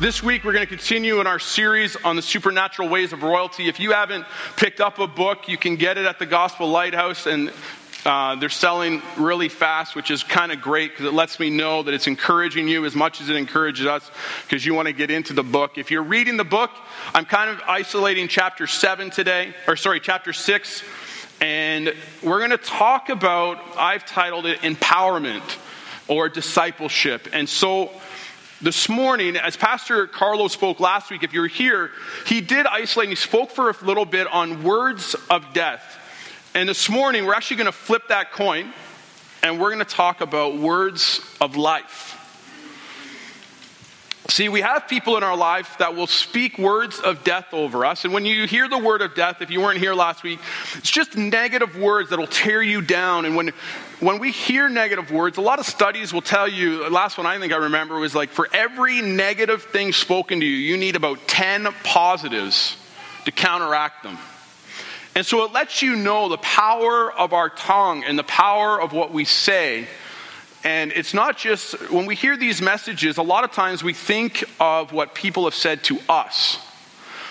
This week, we're going to continue in our series on the supernatural ways of royalty. If you haven't picked up a book, you can get it at the Gospel Lighthouse, and uh, they're selling really fast, which is kind of great because it lets me know that it's encouraging you as much as it encourages us because you want to get into the book. If you're reading the book, I'm kind of isolating chapter 7 today, or sorry, chapter 6, and we're going to talk about, I've titled it Empowerment or Discipleship. And so, this morning, as Pastor Carlo spoke last week, if you're here, he did isolate and he spoke for a little bit on words of death. And this morning, we're actually going to flip that coin and we're going to talk about words of life. See, we have people in our life that will speak words of death over us. And when you hear the word of death, if you weren't here last week, it's just negative words that'll tear you down. And when, when we hear negative words, a lot of studies will tell you, the last one I think I remember was like for every negative thing spoken to you, you need about 10 positives to counteract them. And so it lets you know the power of our tongue and the power of what we say and it's not just, when we hear these messages, a lot of times we think of what people have said to us.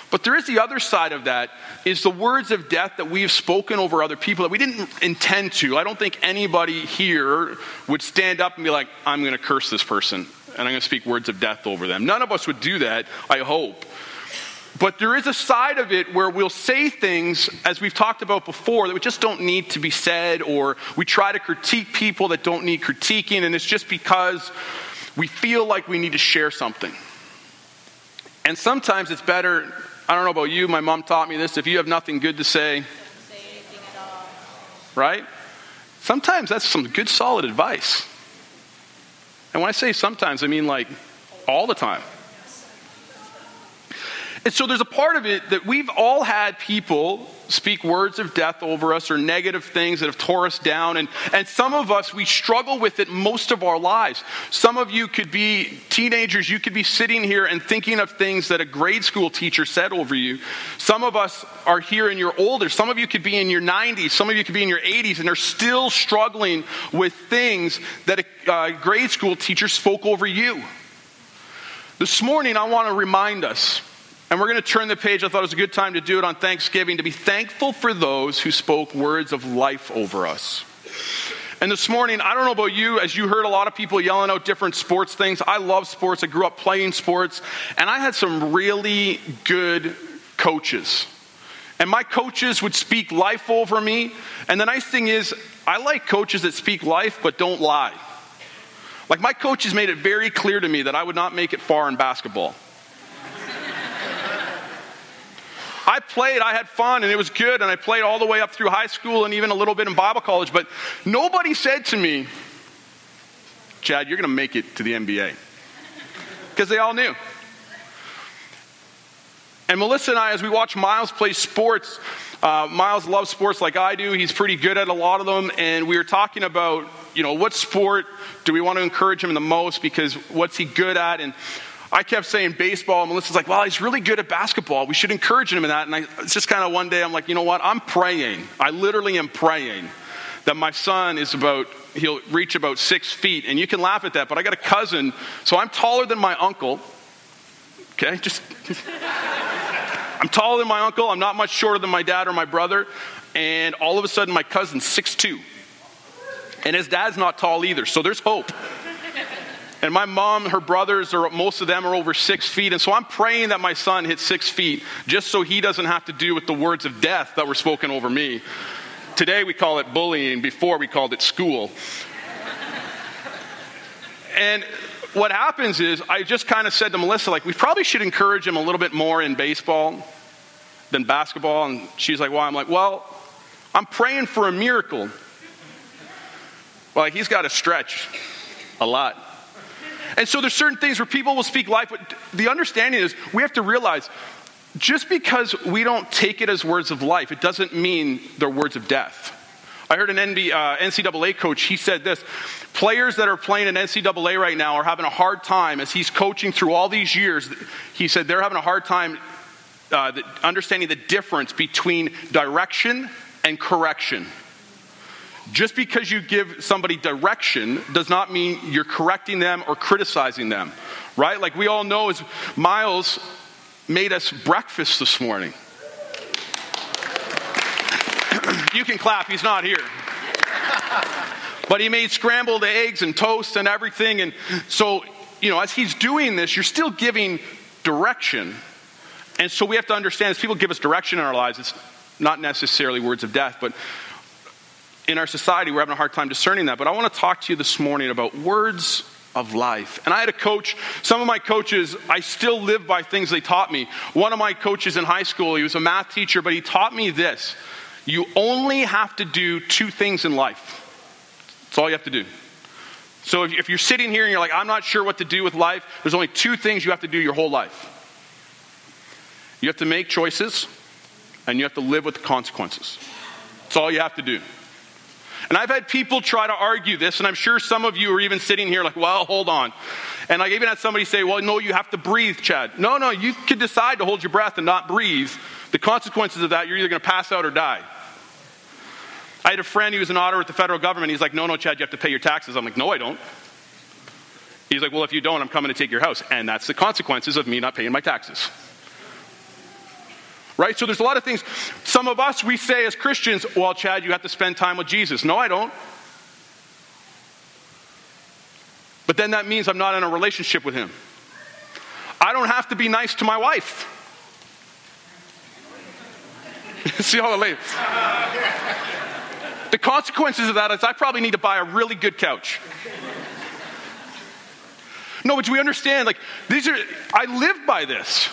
But there is the other side of that, is the words of death that we have spoken over other people that we didn't intend to. I don't think anybody here would stand up and be like, I'm going to curse this person and I'm going to speak words of death over them. None of us would do that, I hope. But there is a side of it where we'll say things, as we've talked about before, that we just don't need to be said, or we try to critique people that don't need critiquing, and it's just because we feel like we need to share something. And sometimes it's better, I don't know about you, my mom taught me this, if you have nothing good to say, say anything at all. right? Sometimes that's some good solid advice. And when I say sometimes, I mean like all the time. And so there's a part of it that we've all had people speak words of death over us or negative things that have tore us down. And, and some of us, we struggle with it most of our lives. Some of you could be teenagers, you could be sitting here and thinking of things that a grade school teacher said over you. Some of us are here and you're older. Some of you could be in your 90s. Some of you could be in your 80s and are still struggling with things that a uh, grade school teacher spoke over you. This morning, I want to remind us and we're going to turn the page. I thought it was a good time to do it on Thanksgiving to be thankful for those who spoke words of life over us. And this morning, I don't know about you, as you heard a lot of people yelling out different sports things. I love sports. I grew up playing sports, and I had some really good coaches. And my coaches would speak life over me. And the nice thing is, I like coaches that speak life but don't lie. Like my coaches made it very clear to me that I would not make it far in basketball. I played, I had fun, and it was good, and I played all the way up through high school and even a little bit in Bible college, but nobody said to me, Chad, you're going to make it to the NBA. Because they all knew. And Melissa and I, as we watch Miles play sports, uh, Miles loves sports like I do. He's pretty good at a lot of them. And we were talking about, you know, what sport do we want to encourage him the most because what's he good at? And I kept saying baseball. And Melissa's like, well, he's really good at basketball. We should encourage him in that. And I, it's just kind of one day I'm like, you know what? I'm praying. I literally am praying that my son is about, he'll reach about six feet. And you can laugh at that, but I got a cousin. So I'm taller than my uncle. Okay? Just. I'm taller than my uncle. I'm not much shorter than my dad or my brother. And all of a sudden, my cousin's 6'2. And his dad's not tall either. So there's hope. And my mom, her brothers, are most of them are over six feet. And so I'm praying that my son hits six feet just so he doesn't have to do with the words of death that were spoken over me. Today we call it bullying, before we called it school. and what happens is, I just kind of said to Melissa, like, we probably should encourage him a little bit more in baseball than basketball. And she's like, why? I'm like, well, I'm praying for a miracle. Well, like, he's got to stretch a lot. And so there's certain things where people will speak life, but the understanding is we have to realize just because we don't take it as words of life, it doesn't mean they're words of death. I heard an uh, NCAA coach, he said this players that are playing in NCAA right now are having a hard time as he's coaching through all these years. He said they're having a hard time uh, understanding the difference between direction and correction. Just because you give somebody direction does not mean you're correcting them or criticizing them, right? Like we all know, as Miles made us breakfast this morning. you can clap, he's not here. but he made scrambled eggs and toast and everything. And so, you know, as he's doing this, you're still giving direction. And so we have to understand as people give us direction in our lives, it's not necessarily words of death, but in our society, we're having a hard time discerning that. But I want to talk to you this morning about words of life. And I had a coach, some of my coaches, I still live by things they taught me. One of my coaches in high school, he was a math teacher, but he taught me this you only have to do two things in life. That's all you have to do. So if you're sitting here and you're like, I'm not sure what to do with life, there's only two things you have to do your whole life. You have to make choices, and you have to live with the consequences. That's all you have to do. And I've had people try to argue this, and I'm sure some of you are even sitting here like, well, hold on. And I even had somebody say, well, no, you have to breathe, Chad. No, no, you can decide to hold your breath and not breathe. The consequences of that, you're either going to pass out or die. I had a friend who was an auditor with the federal government. He's like, no, no, Chad, you have to pay your taxes. I'm like, no, I don't. He's like, well, if you don't, I'm coming to take your house. And that's the consequences of me not paying my taxes right? So there's a lot of things. Some of us, we say as Christians, well, Chad, you have to spend time with Jesus. No, I don't. But then that means I'm not in a relationship with him. I don't have to be nice to my wife. See how it lays. The consequences of that is I probably need to buy a really good couch. No, but we understand, like, these are, I live by this.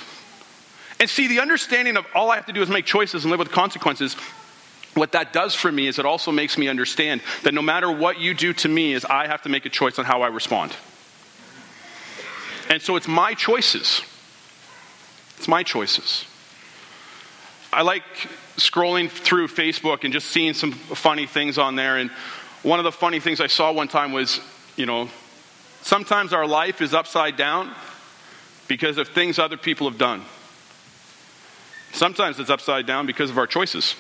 And see, the understanding of all I have to do is make choices and live with consequences, what that does for me is it also makes me understand that no matter what you do to me, is I have to make a choice on how I respond. And so it's my choices. It's my choices. I like scrolling through Facebook and just seeing some funny things on there. And one of the funny things I saw one time was, you know, sometimes our life is upside down because of things other people have done. Sometimes it's upside down because of our choices.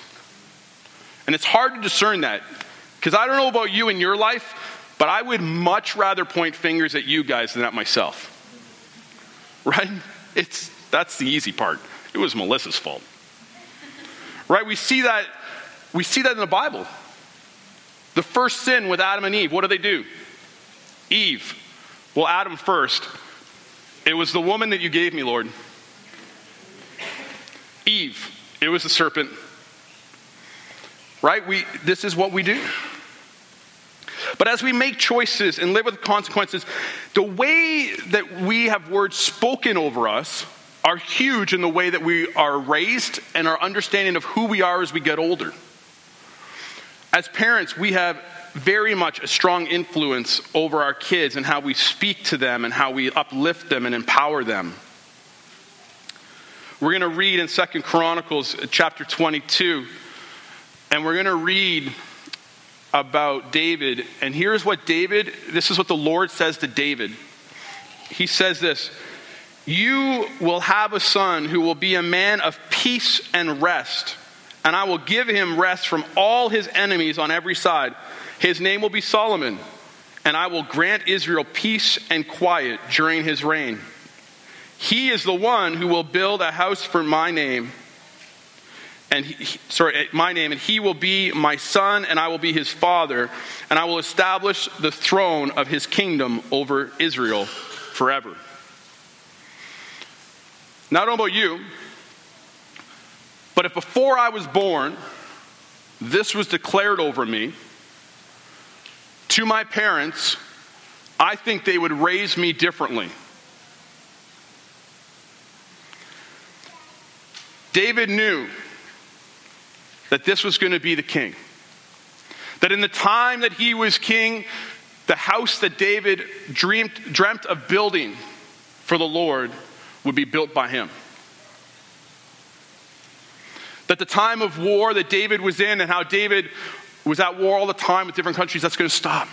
And it's hard to discern that. Because I don't know about you in your life, but I would much rather point fingers at you guys than at myself. Right? It's that's the easy part. It was Melissa's fault. Right? We see that we see that in the Bible. The first sin with Adam and Eve, what do they do? Eve. Well, Adam first. It was the woman that you gave me, Lord. Eve, it was the serpent. Right? We, this is what we do. But as we make choices and live with consequences, the way that we have words spoken over us are huge in the way that we are raised and our understanding of who we are as we get older. As parents, we have very much a strong influence over our kids and how we speak to them and how we uplift them and empower them. We're going to read in Second Chronicles uh, chapter 22, and we're going to read about David. And here's what David, this is what the Lord says to David. He says this You will have a son who will be a man of peace and rest, and I will give him rest from all his enemies on every side. His name will be Solomon, and I will grant Israel peace and quiet during his reign. He is the one who will build a house for my name. And he, sorry, eh, my name, and he will be my son, and I will be his father, and I will establish the throne of his kingdom over Israel forever. Now, I don't know about you, but if before I was born, this was declared over me to my parents, I think they would raise me differently. David knew that this was going to be the king. That in the time that he was king, the house that David dreamed, dreamt of building for the Lord would be built by him. That the time of war that David was in and how David was at war all the time with different countries, that's going to stop.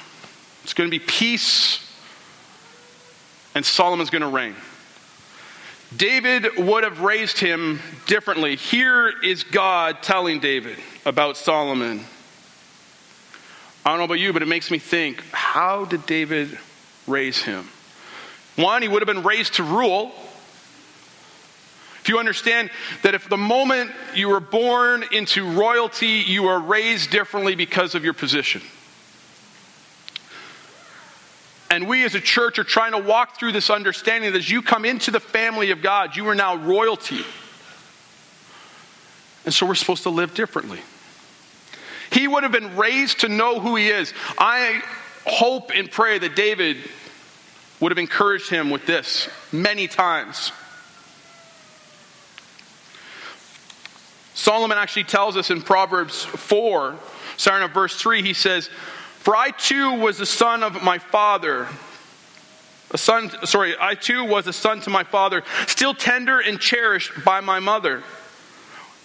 It's going to be peace, and Solomon's going to reign. David would have raised him differently. Here is God telling David about Solomon. I don't know about you, but it makes me think how did David raise him? One, he would have been raised to rule. If you understand that if the moment you were born into royalty, you are raised differently because of your position. And we as a church are trying to walk through this understanding that as you come into the family of God, you are now royalty. And so we're supposed to live differently. He would have been raised to know who he is. I hope and pray that David would have encouraged him with this many times. Solomon actually tells us in Proverbs 4, starting at verse 3, he says, For I too was the son of my father. A son, sorry, I too was a son to my father, still tender and cherished by my mother.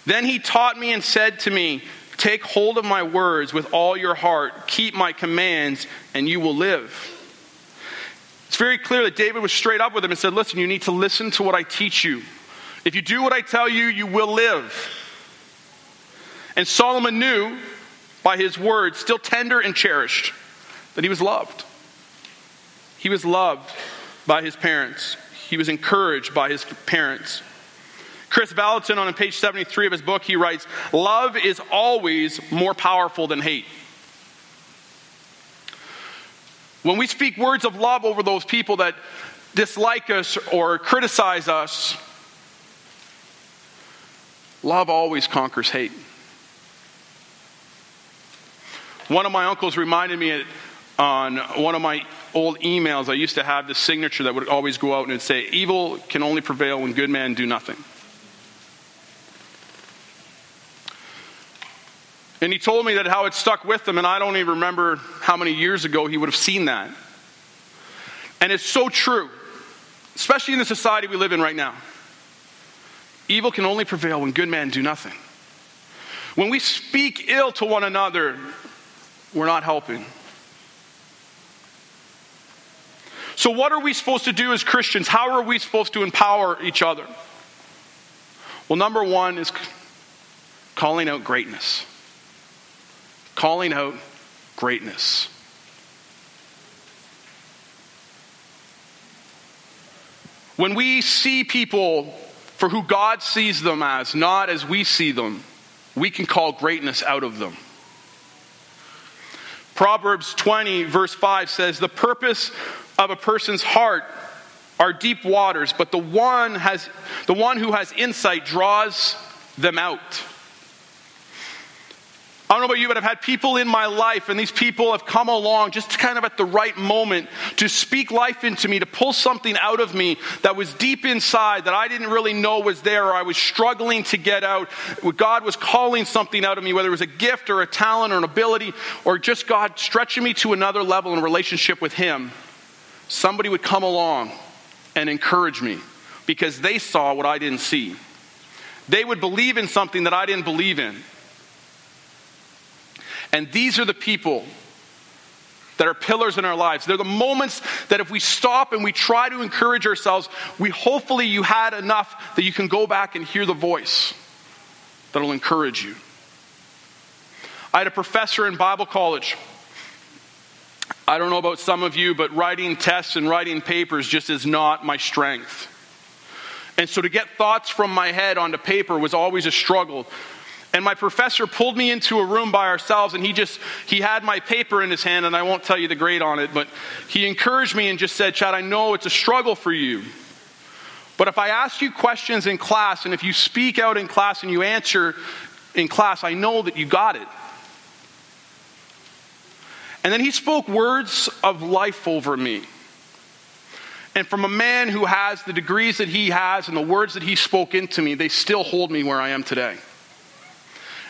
Then he taught me and said to me, Take hold of my words with all your heart, keep my commands, and you will live. It's very clear that David was straight up with him and said, Listen, you need to listen to what I teach you. If you do what I tell you, you will live. And Solomon knew by his words, still tender and cherished, that he was loved. He was loved by his parents, he was encouraged by his parents. Kris Vallotton, on page 73 of his book, he writes Love is always more powerful than hate. When we speak words of love over those people that dislike us or criticize us, love always conquers hate. One of my uncles reminded me on one of my old emails, I used to have this signature that would always go out and it'd say, Evil can only prevail when good men do nothing. And he told me that how it stuck with him, and I don't even remember how many years ago he would have seen that. And it's so true, especially in the society we live in right now. Evil can only prevail when good men do nothing. When we speak ill to one another, we're not helping. So, what are we supposed to do as Christians? How are we supposed to empower each other? Well, number one is calling out greatness. Calling out greatness. When we see people for who God sees them as, not as we see them, we can call greatness out of them. Proverbs 20, verse 5 says, The purpose of a person's heart are deep waters, but the one, has, the one who has insight draws them out. I don't know about you, but I've had people in my life, and these people have come along just kind of at the right moment to speak life into me, to pull something out of me that was deep inside that I didn't really know was there, or I was struggling to get out. God was calling something out of me, whether it was a gift or a talent or an ability, or just God stretching me to another level in relationship with Him. Somebody would come along and encourage me because they saw what I didn't see. They would believe in something that I didn't believe in. And these are the people that are pillars in our lives. They're the moments that if we stop and we try to encourage ourselves, we hopefully you had enough that you can go back and hear the voice that'll encourage you. I had a professor in Bible college. I don't know about some of you, but writing tests and writing papers just is not my strength. And so to get thoughts from my head onto paper was always a struggle and my professor pulled me into a room by ourselves and he just he had my paper in his hand and i won't tell you the grade on it but he encouraged me and just said chad i know it's a struggle for you but if i ask you questions in class and if you speak out in class and you answer in class i know that you got it and then he spoke words of life over me and from a man who has the degrees that he has and the words that he spoke into me, they still hold me where I am today.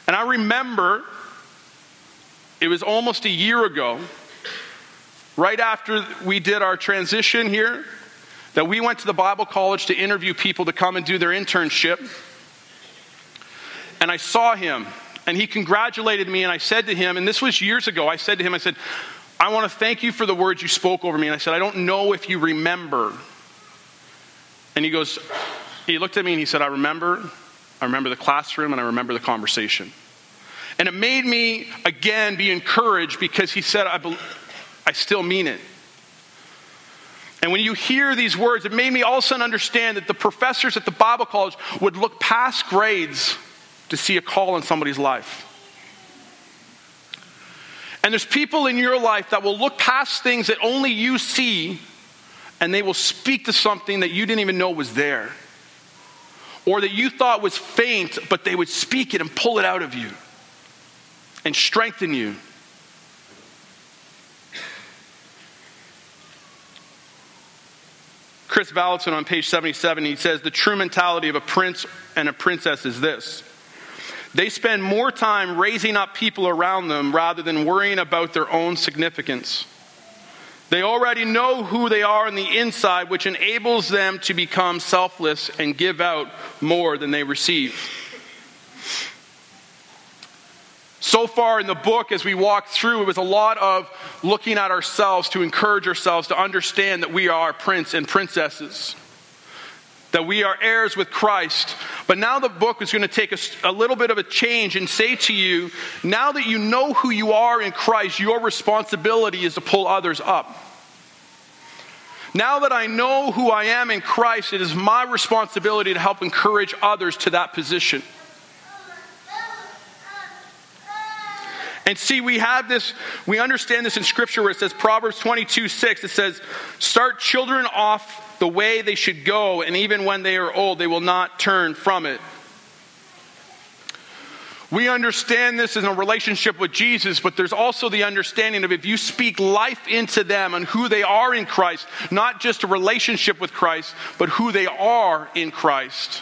And I remember it was almost a year ago right after we did our transition here, that we went to the Bible college to interview people to come and do their internship. And I saw him, and he congratulated me, and I said to him, and this was years ago, I said to him, I said, I want to thank you for the words you spoke over me. And I said, I don't know if you remember. And he goes, he looked at me and he said, I remember. I remember the classroom and I remember the conversation. And it made me, again, be encouraged because he said, I, be- I still mean it. And when you hear these words, it made me all of a sudden understand that the professors at the Bible college would look past grades to see a call in somebody's life. And there's people in your life that will look past things that only you see and they will speak to something that you didn't even know was there. Or that you thought was faint, but they would speak it and pull it out of you and strengthen you. Kris Vallotton on page 77, he says, The true mentality of a prince and a princess is this they spend more time raising up people around them rather than worrying about their own significance. They already know who they are on the inside, which enables them to become selfless and give out more than they receive. So far in the book, as we walked through, it was a lot of looking at ourselves to encourage ourselves to understand that we are prince and princesses that we are heirs with Christ. But now the book is going to take a, a, little bit of a change and say to you now that you know who you are in Christ, your responsibility is to pull others up. Now that I know who I am in Christ, it is my responsibility to help encourage others to that position. And see, we have this, we understand this in Scripture where it says, Proverbs 22 6, it says, Start children off the way they should go, and even when they are old, they will not turn from it. We understand this in a relationship with Jesus, but there's also the understanding of if you speak life into them and who they are in Christ, not just a relationship with Christ, but who they are in Christ.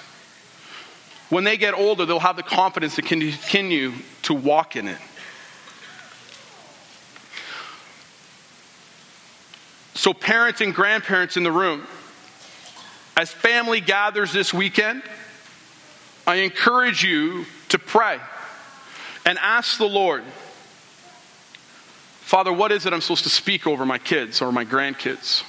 When they get older, they'll have the confidence to continue to walk in it. So, parents and grandparents in the room, as family gathers this weekend, I encourage you to pray and ask the Lord, Father, what is it I'm supposed to speak over my kids or my grandkids?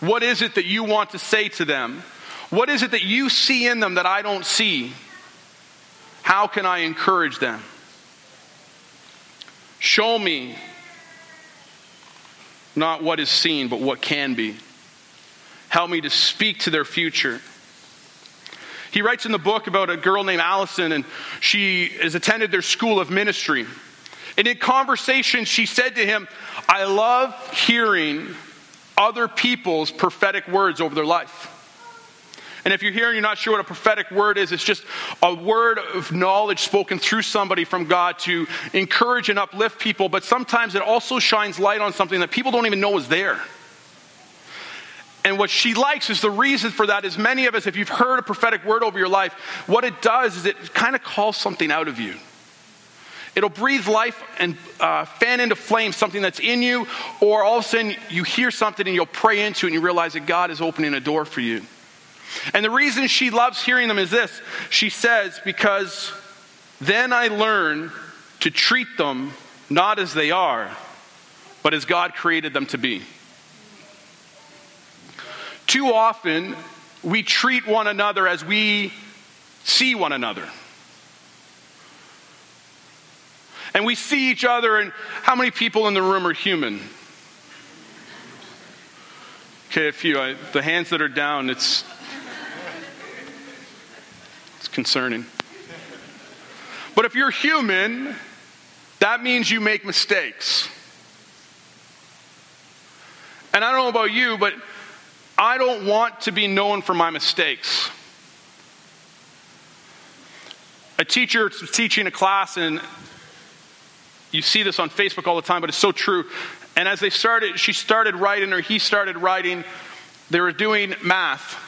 What is it that you want to say to them? What is it that you see in them that I don't see? How can I encourage them? Show me not what is seen, but what can be. Help me to speak to their future. He writes in the book about a girl named Allison, and she has attended their school of ministry. And in conversation, she said to him, I love hearing other people's prophetic words over their life. And if you're here and you're not sure what a prophetic word is, it's just a word of knowledge spoken through somebody from God to encourage and uplift people, but sometimes it also shines light on something that people don't even know is there. And what she likes is the reason for that is many of us, if you've heard a prophetic word over your life, what it does is it kind of calls something out of you. It'll breathe life and uh, fan into flame something that's in you, or all of a sudden you hear something and you'll pray into it and you realize that God is opening a door for you. And the reason she loves hearing them is this she says, because then I learn to treat them not as they are, but as God created them to be. Too often, we treat one another as we see one another. And we see each other, and how many people in the room are human? Okay, a few. I, the hands that are down, it's, it's concerning. But if you're human, that means you make mistakes. And I don't know about you, but I don't want to be known for my mistakes. A teacher teaching a class, and you see this on Facebook all the time, but it's so true. And as they started, she started writing, or he started writing, they were doing math.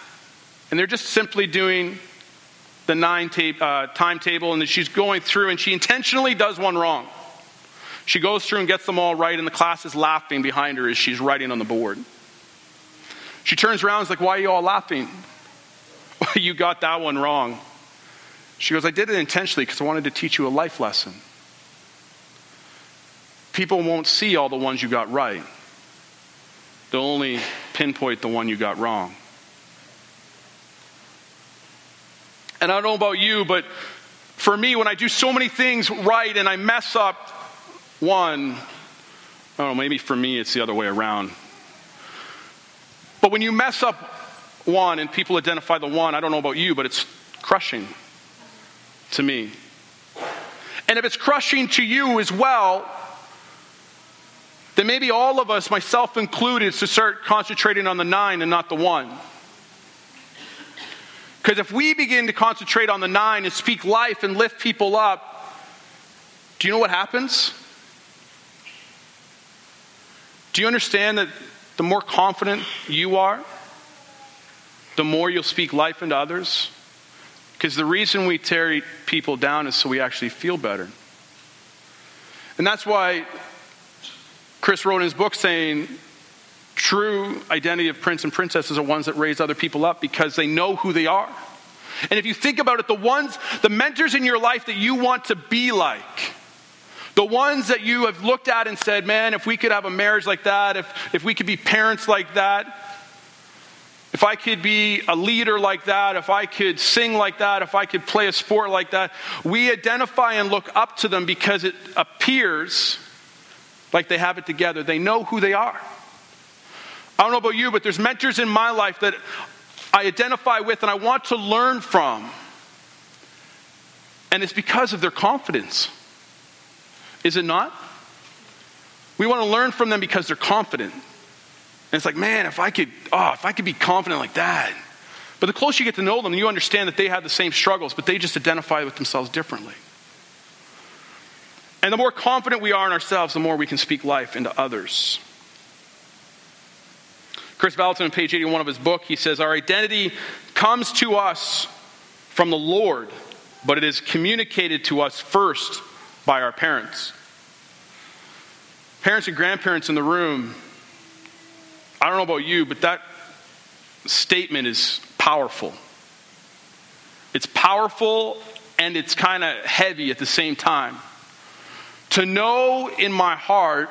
And they're just simply doing the nine tape, uh, timetable, and she's going through, and she intentionally does one wrong. She goes through and gets them all right, and the class is laughing behind her as she's writing on the board. She turns around and is like, Why are you all laughing? you got that one wrong. She goes, I did it intentionally because I wanted to teach you a life lesson. People won't see all the ones you got right, they'll only pinpoint the one you got wrong. And I don't know about you, but for me, when I do so many things right and I mess up one, I don't know, maybe for me it's the other way around. But when you mess up one and people identify the one, I don't know about you, but it's crushing to me. And if it's crushing to you as well, then maybe all of us, myself included, to start concentrating on the nine and not the one. Because if we begin to concentrate on the nine and speak life and lift people up, do you know what happens? Do you understand that the more confident you are, the more you'll speak life into others? Because the reason we tear people down is so we actually feel better. And that's why Kris wrote in his book saying true identity of prince and princesses are ones that raise other people up because they know who they are. And if you think about it, the ones, the mentors in your life that you want to be like, the ones that you have looked at and said, man, if we could have a marriage like that, if, if we could be parents like that, if I could be a leader like that, if I could sing like that, if I could play a sport like that, we identify and look up to them because it appears like they have it together. They know who they are. I don't know about you, but there's mentors in my life that I identify with and I want to learn from. And it's because of their confidence. Is it not? We want to learn from them because they're confident. And it's like, man, if I could, oh, if I could be confident like that. But the closer you get to know them, you understand that they have the same struggles, but they just identify with themselves differently. And the more confident we are in ourselves, the more we can speak life into others. Kris Vallotton, on page 81 of his book, he says, Our identity comes to us from the Lord, but it is communicated to us first by our parents. Parents and grandparents in the room, I don't know about you, but that statement is powerful. It's powerful and it's kind of heavy at the same time. To know in my heart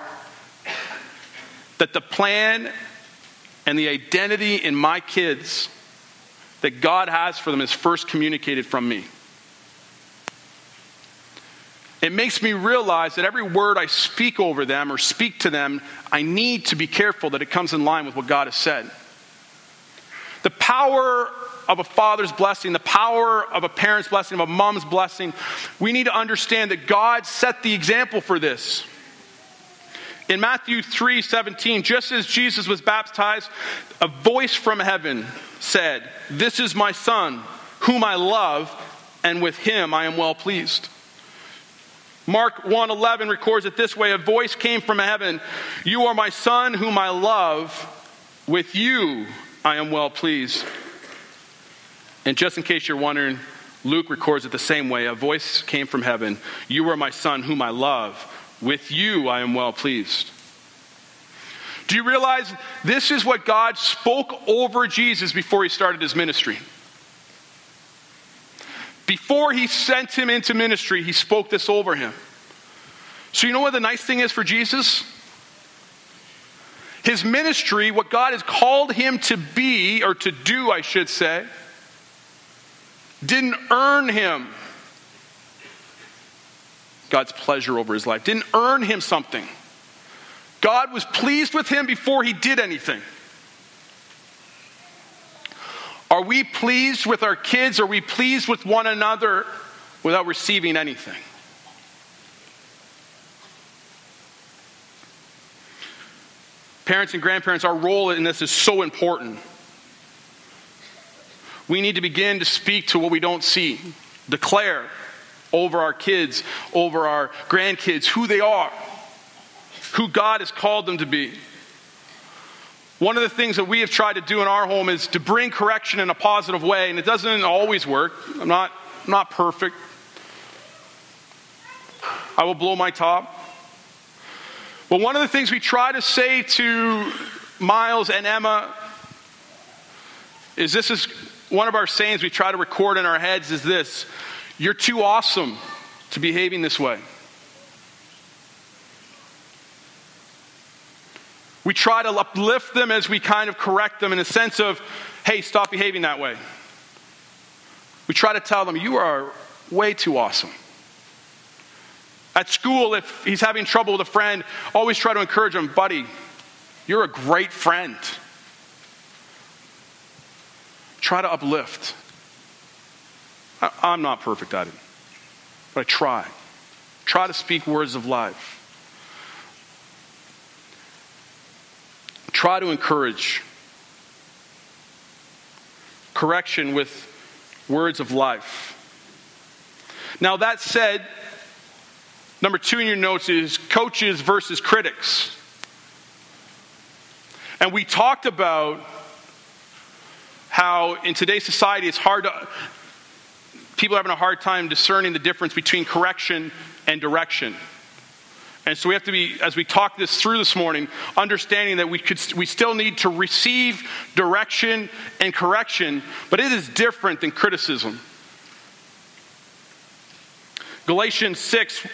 that the plan and the identity in my kids that God has for them is first communicated from me. It makes me realize that every word I speak over them or speak to them, I need to be careful that it comes in line with what God has said. The power of a father's blessing, the power of a parent's blessing, of a mom's blessing, we need to understand that God set the example for this. In Matthew 3 17, just as Jesus was baptized, a voice from heaven said, This is my son, whom I love, and with him I am well pleased. Mark 1:11 records it this way, a voice came from heaven, "You are my son whom I love, with you I am well pleased." And just in case you're wondering, Luke records it the same way, a voice came from heaven, "You are my son whom I love, with you I am well pleased. Do you realize this is what God spoke over Jesus before he started his ministry? Before he sent him into ministry, he spoke this over him. So, you know what the nice thing is for Jesus? His ministry, what God has called him to be, or to do, I should say, didn't earn him God's pleasure over his life, didn't earn him something. God was pleased with him before he did anything. Are we pleased with our kids? Are we pleased with one another without receiving anything? Parents and grandparents, our role in this is so important. We need to begin to speak to what we don't see, declare over our kids, over our grandkids, who they are, who God has called them to be. One of the things that we have tried to do in our home is to bring correction in a positive way, and it doesn't always work. I'm not, I'm not perfect. I will blow my top. But one of the things we try to say to Miles and Emma is this is one of our sayings we try to record in our heads is this You're too awesome to be behaving this way. We try to uplift them as we kind of correct them in a sense of, hey, stop behaving that way. We try to tell them, you are way too awesome. At school, if he's having trouble with a friend, always try to encourage him, buddy, you're a great friend. Try to uplift. I, am not perfect at it, but I try. Try to speak words of life. Try to encourage. Correction with words of life. Now, that said, number two in your notes is coaches versus critics. And we talked about how in today's society it's hard to, people are having a hard time discerning the difference between correction and direction. And so we have to be, as we talk this through this morning, understanding that we, could, we still need to receive direction and correction, but it is different than criticism. Galatians 6,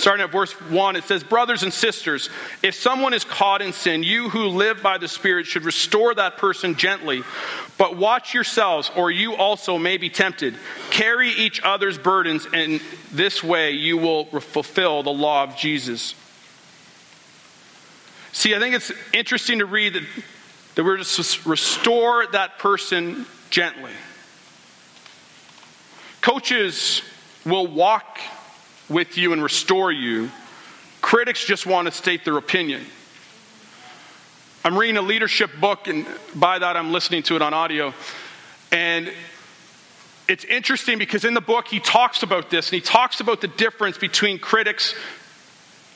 starting at verse 1, it says, Brothers and sisters, if someone is caught in sin, you who live by the Spirit should restore that person gently. But watch yourselves, or you also may be tempted. Carry each other's burdens, and this way you will fulfill the law of Jesus. See, I think it's interesting to read that, that we're to restore that person gently. Coaches will walk with you and restore you. Critics just want to state their opinion. I'm reading a leadership book, and by that I'm listening to it on audio. And it's interesting because in the book he talks about this, and he talks about the difference between critics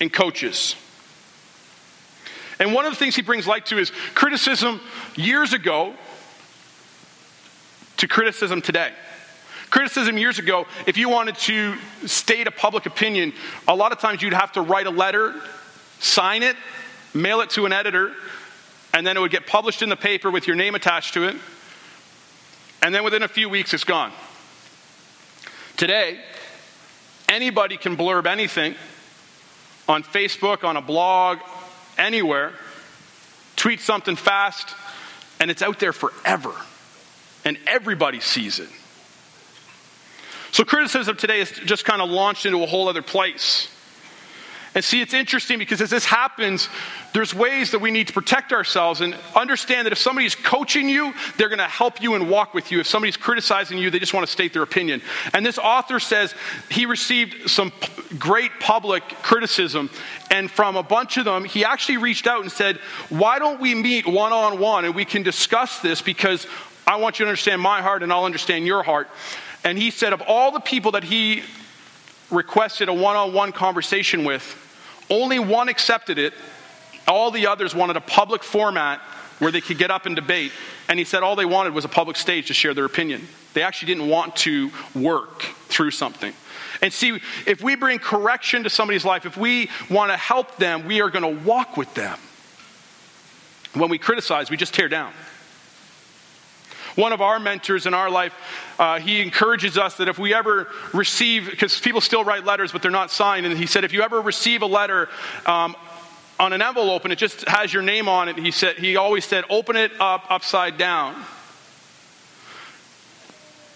and coaches. And one of the things he brings light to is criticism years ago to criticism today. Criticism years ago, if you wanted to state a public opinion, a lot of times you'd have to write a letter, sign it, mail it to an editor, and then it would get published in the paper with your name attached to it. And then within a few weeks, it's gone. Today, anybody can blurb anything on Facebook, on a blog, anywhere, tweet something fast, and it's out there forever. And everybody sees it. So criticism today is just kind of launched into a whole other place. And see, it's interesting because as this happens, there's ways that we need to protect ourselves and understand that if somebody's coaching you, they're going to help you and walk with you. If somebody's criticizing you, they just want to state their opinion. And this author says he received some great public criticism. And from a bunch of them, he actually reached out and said, Why don't we meet one on one and we can discuss this because I want you to understand my heart and I'll understand your heart. And he said, Of all the people that he requested a one on one conversation with, only one accepted it. All the others wanted a public format where they could get up and debate. And he said all they wanted was a public stage to share their opinion. They actually didn't want to work through something. And see, if we bring correction to somebody's life, if we want to help them, we are going to walk with them. When we criticize, we just tear down. One of our mentors in our life, uh, he encourages us that if we ever receive, because people still write letters, but they're not signed, and he said, if you ever receive a letter um, on an envelope and it just has your name on it, he said, he always said, open it up upside down.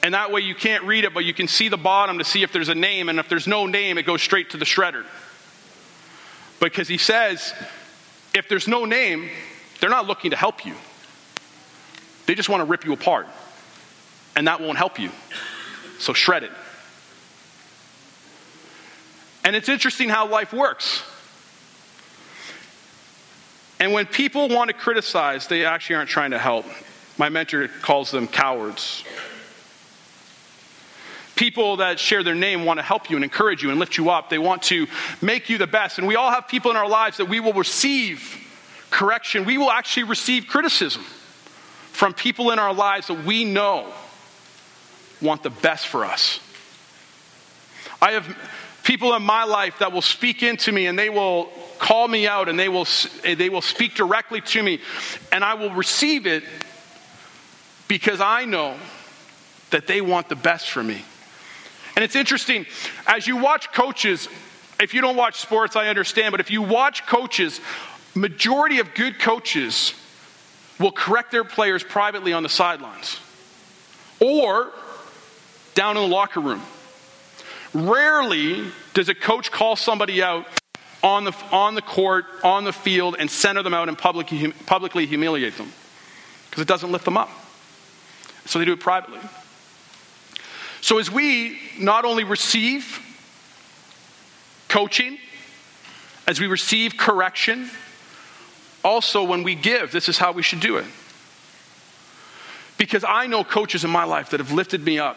And that way you can't read it, but you can see the bottom to see if there's a name, and if there's no name, it goes straight to the shredder. Because he says, if there's no name, they're not looking to help you. They just want to rip you apart. And that won't help you. So shred it. And it's interesting how life works. And when people want to criticize, they actually aren't trying to help. My mentor calls them cowards. People that share their name want to help you and encourage you and lift you up. They want to make you the best. And we all have people in our lives that we will receive correction, we will actually receive criticism from people in our lives that we know want the best for us. I have people in my life that will speak into me and they will call me out and they will, they will speak directly to me, and I will receive it because I know that they want the best for me. And it's interesting, as you watch coaches, if you don't watch sports, I understand, but if you watch coaches, majority of good coaches will correct their players privately on the sidelines or down in the locker room. Rarely does a coach call somebody out on the, on the court, on the field, and center them out and publicly, publicly humiliate them because it doesn't lift them up. So they do it privately. So as we not only receive coaching, as we receive correction, also when we give, this is how we should do it. Because I know coaches in my life that have lifted me up,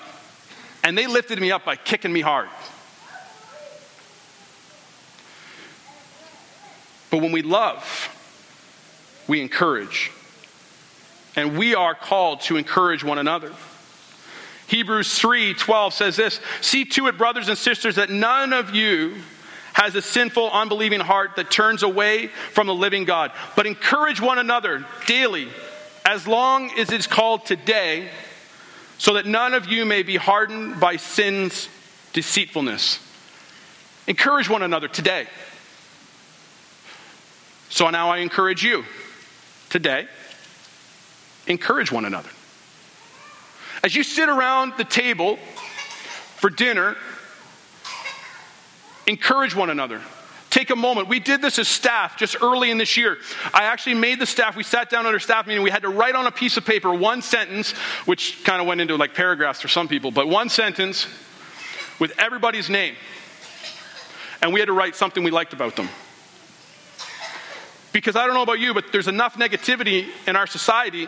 and they lifted me up by kicking me hard. But when we love, we encourage. And we are called to encourage one another. Hebrews 3 12 says this See to it, brothers and sisters, that none of you has a sinful, unbelieving heart that turns away from the living God, but encourage one another daily, as long as it's called today, so that none of you may be hardened by sin's deceitfulness. Encourage one another today. So now I encourage you today, encourage one another. As you sit around the table for dinner, encourage one another. Take a moment. We did this as staff just early in this year. I actually made the staff, we sat down at our staff meeting, we had to write on a piece of paper one sentence, which kind of went into like paragraphs for some people, but one sentence with everybody's name. And we had to write something we liked about them. Because I don't know about you, but there's enough negativity in our society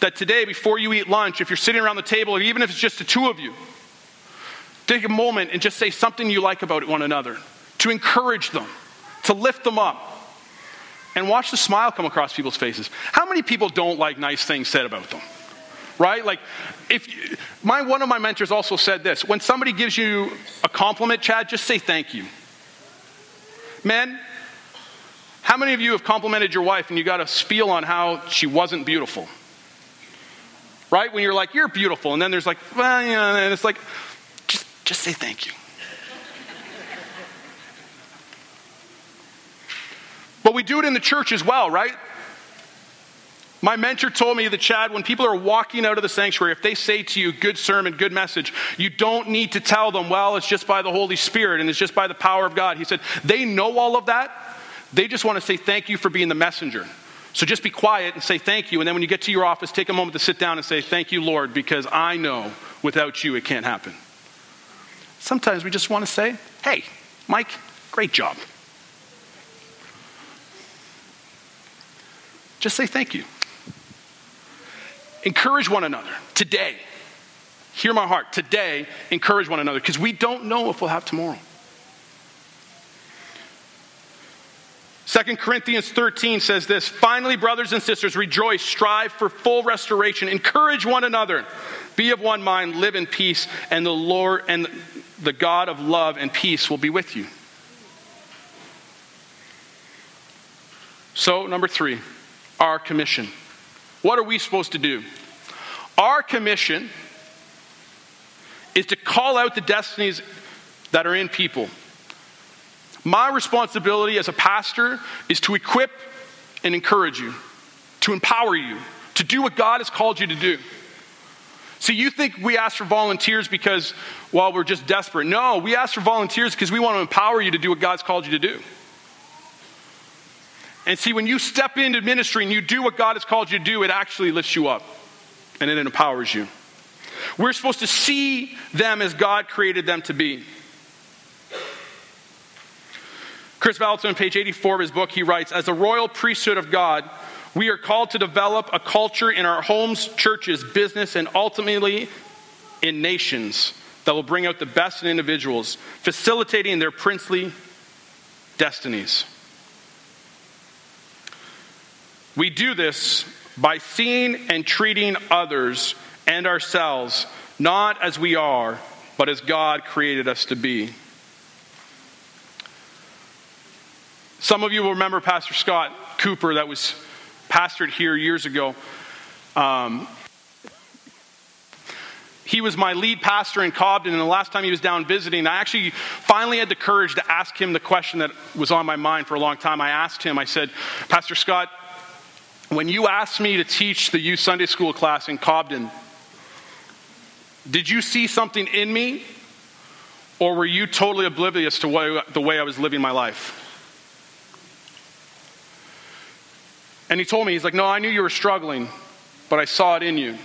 that today, before you eat lunch, if you're sitting around the table, or even if it's just the two of you, take a moment and just say something you like about one another to encourage them, to lift them up, and watch the smile come across people's faces. How many people don't like nice things said about them? Right? Like, if you, my one of my mentors also said this: when somebody gives you a compliment, Chad, just say thank you. Men, how many of you have complimented your wife and you got a spiel on how she wasn't beautiful? Right? When you're like, you're beautiful, and then there's like, well, you know, and it's like, just, say thank you. but we do it in the church as well, right? My mentor told me that, Chad, when people are walking out of the sanctuary, if they say to you, good sermon, good message, you don't need to tell them, well, it's just by the Holy Spirit and it's just by the power of God. He said, they know all of that. They just want to say thank you for being the messenger. So just be quiet and say thank you. And then when you get to your office, take a moment to sit down and say, Thank you, Lord, because I know without you it can't happen. Sometimes we just want to say, Hey, Mike, great job. Just say thank you. Encourage one another today. Hear my heart. Today, encourage one another because we don't know if we'll have tomorrow. 2 Corinthians 13 says this Finally, brothers and sisters, rejoice, strive for full restoration, encourage one another, be of one mind, live in peace, and the Lord and the God of love and peace will be with you. So, number three, our commission. What are we supposed to do? Our commission is to call out the destinies that are in people my responsibility as a pastor is to equip and encourage you, to empower you, to do what God has called you to do. See, you think we ask for volunteers because, well, we're just desperate. No, we ask for volunteers because we want to empower you to do what God's called you to do. And see, when you step into ministry and you do what God has called you to do, it actually lifts you up and it empowers you. We're supposed to see them as God created them to be. Kris Vallotton, on page 84 of his book, he writes As a royal priesthood of God, we are called to develop a culture in our homes, churches, business, and ultimately in nations that will bring out the best in individuals, facilitating their princely destinies. We do this by seeing and treating others and ourselves not as we are, but as God created us to be. Some of you will remember Pastor Scott Cooper that was pastored here years ago. Um, he was my lead pastor in Cobden, and the last time he was down visiting, I actually finally had the courage to ask him the question that was on my mind for a long time. I asked him, I said, Pastor Scott, when you asked me to teach the youth Sunday school class in Cobden, did you see something in me, or were you totally oblivious to what, the way I was living my life? And he told me, he's like, No, I knew you were struggling, but I saw it in you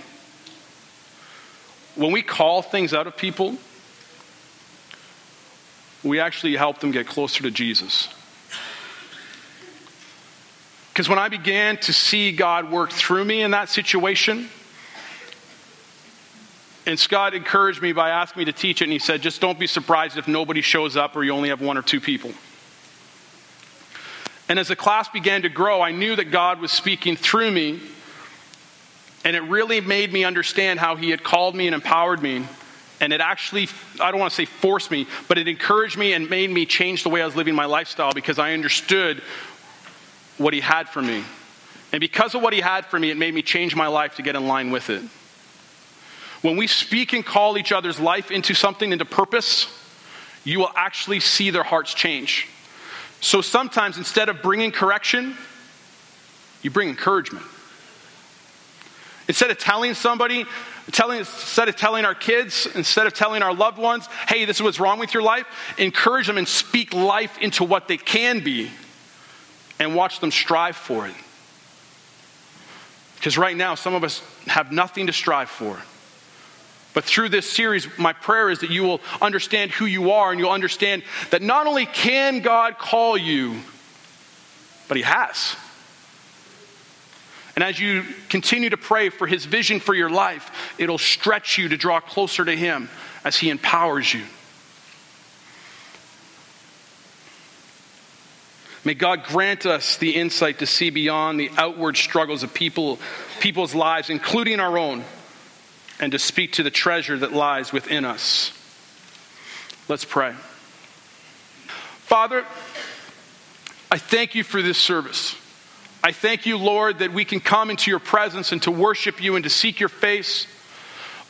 when we call things out of people, we actually help them get closer to Jesus. Because when I began to see God work through me in that situation, and Scott encouraged me by asking me to teach it, and he said, just don't be surprised if nobody shows up or you only have one or two people. And as the class began to grow, I knew that God was speaking through me and it really made me understand how he had called me and empowered me. And it actually, I don't want to say forced me, but it encouraged me and made me change the way I was living my lifestyle because I understood what he had for me. And because of what he had for me, it made me change my life to get in line with it. When we speak and call each other's life into something, into purpose, you will actually see their hearts change. So sometimes instead of bringing correction, you bring encouragement. Instead of telling somebody, telling, instead of telling our kids, instead of telling our loved ones, hey, this is what's wrong with your life, encourage them and speak life into what they can be and watch them strive for it. Because right now, some of us have nothing to strive for. But through this series, my prayer is that you will understand who you are and you'll understand that not only can God call you, but He has. And as you continue to pray for his vision for your life, it'll stretch you to draw closer to him as he empowers you. May God grant us the insight to see beyond the outward struggles of people, people's lives, including our own, and to speak to the treasure that lies within us. Let's pray. Father, I thank you for this service. I thank you, Lord, that we can come into your presence and to worship you and to seek your face.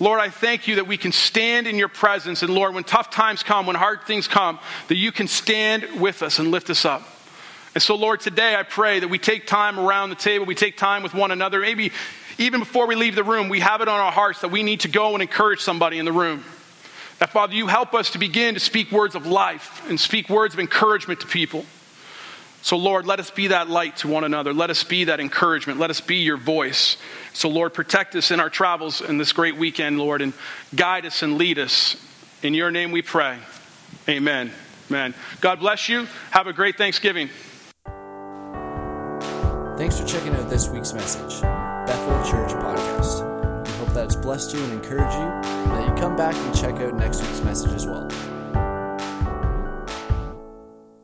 Lord, I thank you that we can stand in your presence. And Lord, when tough times come, when hard things come, that you can stand with us and lift us up. And so, Lord, today I pray that we take time around the table, we take time with one another. Maybe even before we leave the room, we have it on our hearts that we need to go and encourage somebody in the room. That, Father, you help us to begin to speak words of life and speak words of encouragement to people. So, Lord, let us be that light to one another. Let us be that encouragement. Let us be your voice. So, Lord, protect us in our travels in this great weekend, Lord, and guide us and lead us. In your name we pray. Amen. Amen. God bless you. Have a great Thanksgiving. Thanks for checking out this week's message, Bethel Church Podcast. We hope that it's blessed you and encouraged you, and that you come back and check out next week's message as well.